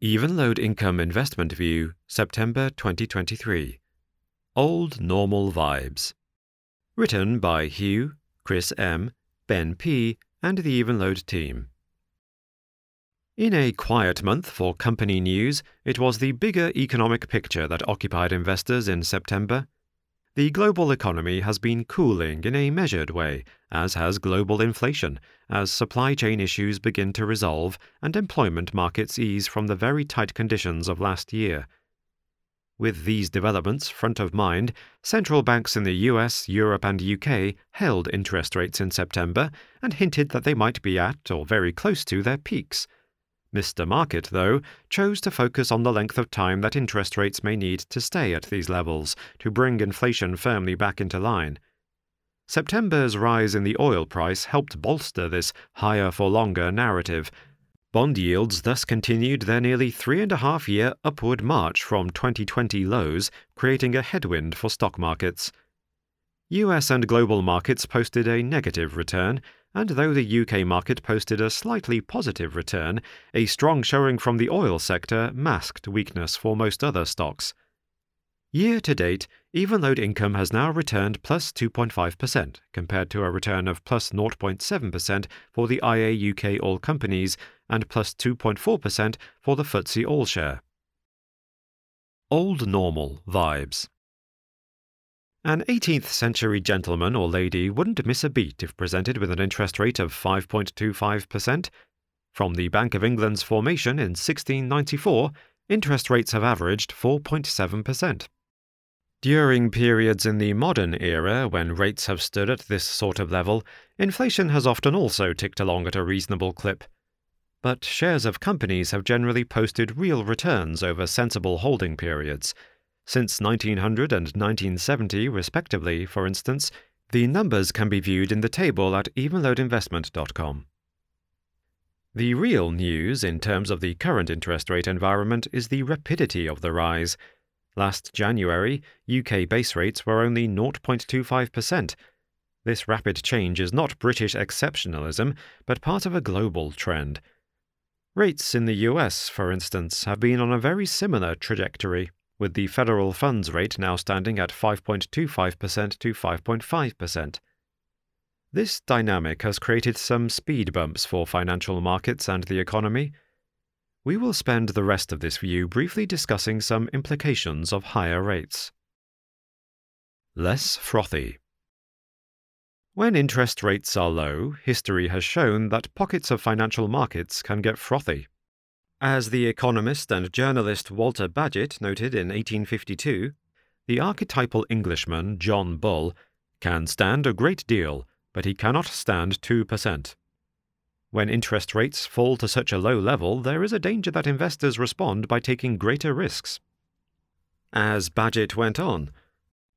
Evenlode Income Investment View, September 2023. Old Normal Vibes. Written by Hugh, Chris M., Ben P., and the Evenlode team. In a quiet month for company news, it was the bigger economic picture that occupied investors in September. The global economy has been cooling in a measured way, as has global inflation, as supply chain issues begin to resolve and employment markets ease from the very tight conditions of last year. With these developments front of mind, central banks in the US, Europe, and UK held interest rates in September and hinted that they might be at or very close to their peaks. Mr. Market, though, chose to focus on the length of time that interest rates may need to stay at these levels to bring inflation firmly back into line. September's rise in the oil price helped bolster this higher for longer narrative. Bond yields thus continued their nearly three and a half year upward march from 2020 lows, creating a headwind for stock markets. US and global markets posted a negative return, and though the UK market posted a slightly positive return, a strong showing from the oil sector masked weakness for most other stocks. Year to date, Evenlode income has now returned plus 2.5%, compared to a return of plus 0.7% for the IA UK All Companies and plus 2.4% for the FTSE All Share. Old Normal Vibes an 18th century gentleman or lady wouldn't miss a beat if presented with an interest rate of 5.25%. From the Bank of England's formation in 1694, interest rates have averaged 4.7%. During periods in the modern era when rates have stood at this sort of level, inflation has often also ticked along at a reasonable clip. But shares of companies have generally posted real returns over sensible holding periods since 1900 and 1970, respectively, for instance, the numbers can be viewed in the table at evenlodeinvestment.com. The real news in terms of the current interest rate environment is the rapidity of the rise. Last January, UK base rates were only 0.25%. This rapid change is not British exceptionalism, but part of a global trend. Rates in the US, for instance, have been on a very similar trajectory with the federal funds rate now standing at 5.25% to 5.5%. This dynamic has created some speed bumps for financial markets and the economy. We will spend the rest of this view briefly discussing some implications of higher rates. Less frothy. When interest rates are low, history has shown that pockets of financial markets can get frothy. As the economist and journalist Walter Bagehot noted in 1852, the archetypal Englishman, John Bull, can stand a great deal, but he cannot stand 2%. When interest rates fall to such a low level, there is a danger that investors respond by taking greater risks. As Bagehot went on,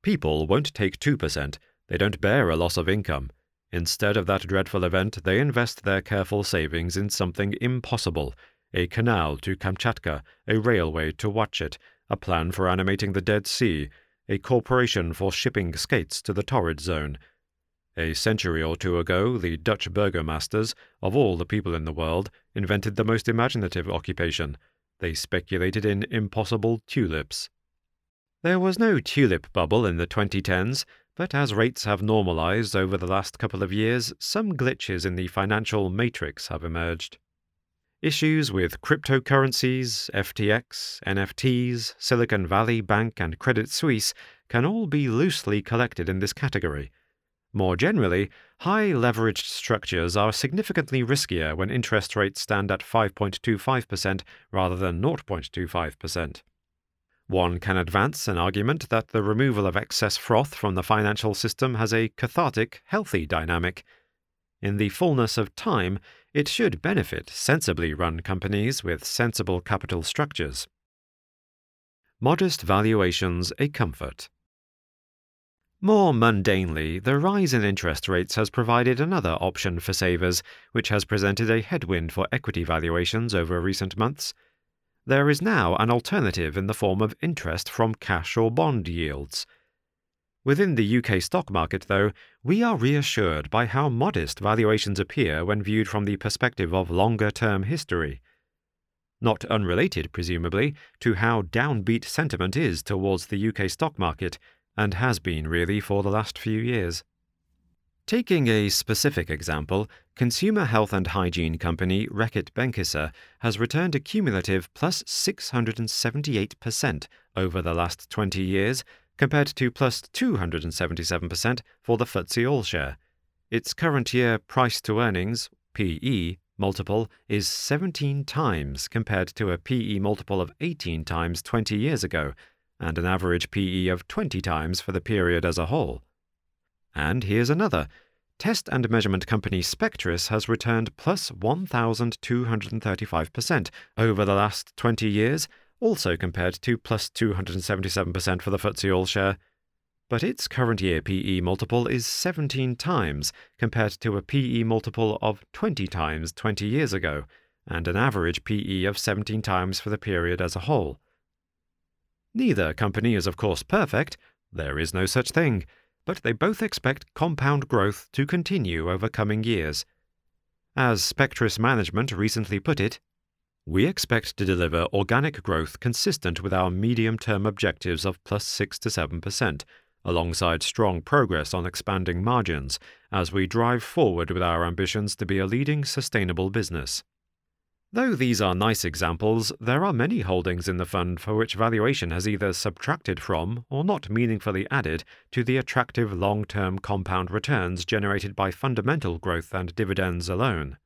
people won't take 2%, they don't bear a loss of income. Instead of that dreadful event, they invest their careful savings in something impossible a canal to Kamchatka, a railway to Watchet, a plan for animating the Dead Sea, a corporation for shipping skates to the torrid zone. A century or two ago, the Dutch burgomasters, of all the people in the world, invented the most imaginative occupation. They speculated in impossible tulips. There was no tulip bubble in the 2010s, but as rates have normalized over the last couple of years, some glitches in the financial matrix have emerged. Issues with cryptocurrencies, FTX, NFTs, Silicon Valley Bank, and Credit Suisse can all be loosely collected in this category. More generally, high leveraged structures are significantly riskier when interest rates stand at 5.25% rather than 0.25%. One can advance an argument that the removal of excess froth from the financial system has a cathartic, healthy dynamic. In the fullness of time, it should benefit sensibly run companies with sensible capital structures. Modest valuations a comfort. More mundanely, the rise in interest rates has provided another option for savers, which has presented a headwind for equity valuations over recent months. There is now an alternative in the form of interest from cash or bond yields. Within the UK stock market, though, we are reassured by how modest valuations appear when viewed from the perspective of longer term history. not unrelated, presumably, to how downbeat sentiment is towards the UK stock market, and has been really for the last few years. Taking a specific example, consumer health and hygiene company Reckitt Benckiser has returned a cumulative plus 678% over the last 20 years, compared to plus 277% for the FTSE All Share. Its current year price to earnings, PE, multiple is 17 times compared to a PE multiple of 18 times 20 years ago, and an average PE of 20 times for the period as a whole. And here's another. Test and measurement company Spectris has returned plus 1,235% over the last 20 years, also compared to plus 277% for the FTSE All Share but its current year PE multiple is 17 times compared to a PE multiple of 20 times 20 years ago, and an average PE of 17 times for the period as a whole. Neither company is, of course, perfect, there is no such thing, but they both expect compound growth to continue over coming years. As Spectris Management recently put it, we expect to deliver organic growth consistent with our medium term objectives of plus 6 to 7%, alongside strong progress on expanding margins as we drive forward with our ambitions to be a leading sustainable business. Though these are nice examples, there are many holdings in the fund for which valuation has either subtracted from or not meaningfully added to the attractive long term compound returns generated by fundamental growth and dividends alone.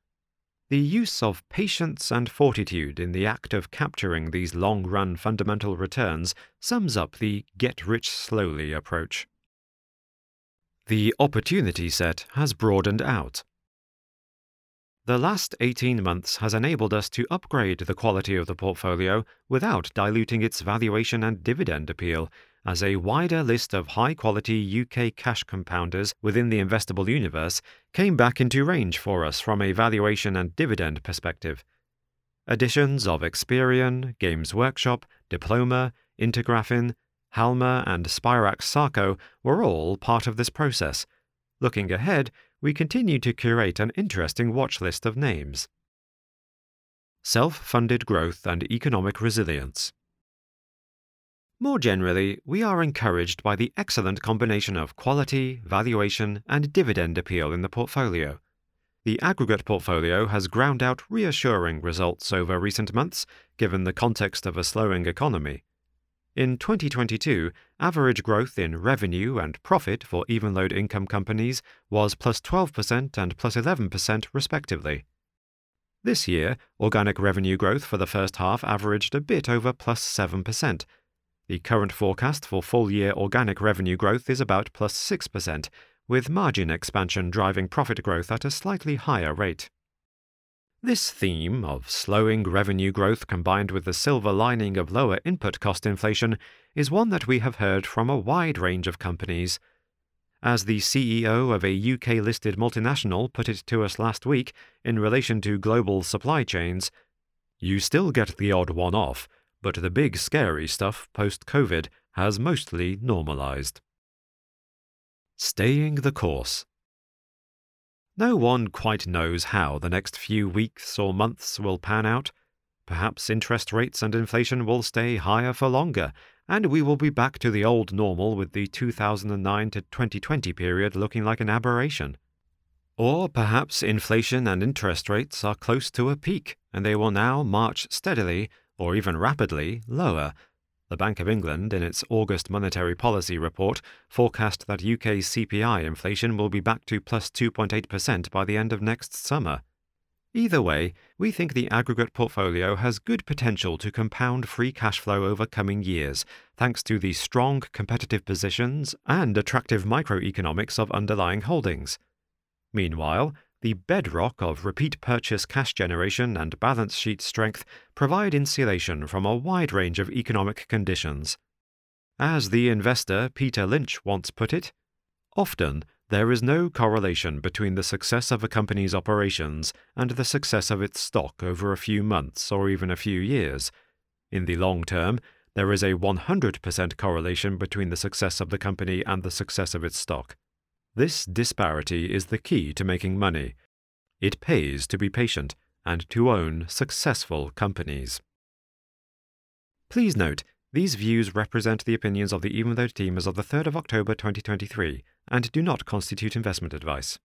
The use of patience and fortitude in the act of capturing these long run fundamental returns sums up the get rich slowly approach. The opportunity set has broadened out. The last 18 months has enabled us to upgrade the quality of the portfolio without diluting its valuation and dividend appeal as a wider list of high quality UK cash compounders within the investable universe came back into range for us from a valuation and dividend perspective. Additions of Experian, Games Workshop, Diploma, IntegraFin, Halma, and Spirax Sarco were all part of this process. Looking ahead, we continue to curate an interesting watch list of names. Self funded growth and economic resilience. More generally, we are encouraged by the excellent combination of quality, valuation, and dividend appeal in the portfolio. The aggregate portfolio has ground out reassuring results over recent months, given the context of a slowing economy. In 2022, average growth in revenue and profit for Evenlode income companies was plus 12% and plus 11% respectively. This year, organic revenue growth for the first half averaged a bit over plus 7%, the current forecast for full year organic revenue growth is about plus 6%, with margin expansion driving profit growth at a slightly higher rate. This theme of slowing revenue growth combined with the silver lining of lower input cost inflation is one that we have heard from a wide range of companies. As the CEO of a UK listed multinational put it to us last week in relation to global supply chains, you still get the odd one off, but the big scary stuff post COVID has mostly normalized. Staying the course. No one quite knows how the next few weeks or months will pan out. Perhaps interest rates and inflation will stay higher for longer, and we will be back to the old normal with the 2009 to 2020 period looking like an aberration. Or perhaps inflation and interest rates are close to a peak, and they will now march steadily or even rapidly, lower. The Bank of England, in its August monetary policy report, forecast that UK CPI inflation will be back to plus 2.8% by the end of next summer. Either way, we think the aggregate portfolio has good potential to compound free cash flow over coming years, thanks to the strong competitive positions and attractive microeconomics of underlying holdings. Meanwhile, the bedrock of repeat purchase cash generation and balance sheet strength provide insulation from a wide range of economic conditions. As the investor Peter Lynch once put it, often there is no correlation between the success of a company's operations and the success of its stock over a few months or even a few years. In the long term, there is a 100% correlation between the success of the company and the success of its stock. This disparity is the key to making money. It pays to be patient and to own successful companies. Please note, these views represent the opinions of the Evenlode team as of the 3rd of October 2023 and do not constitute investment advice.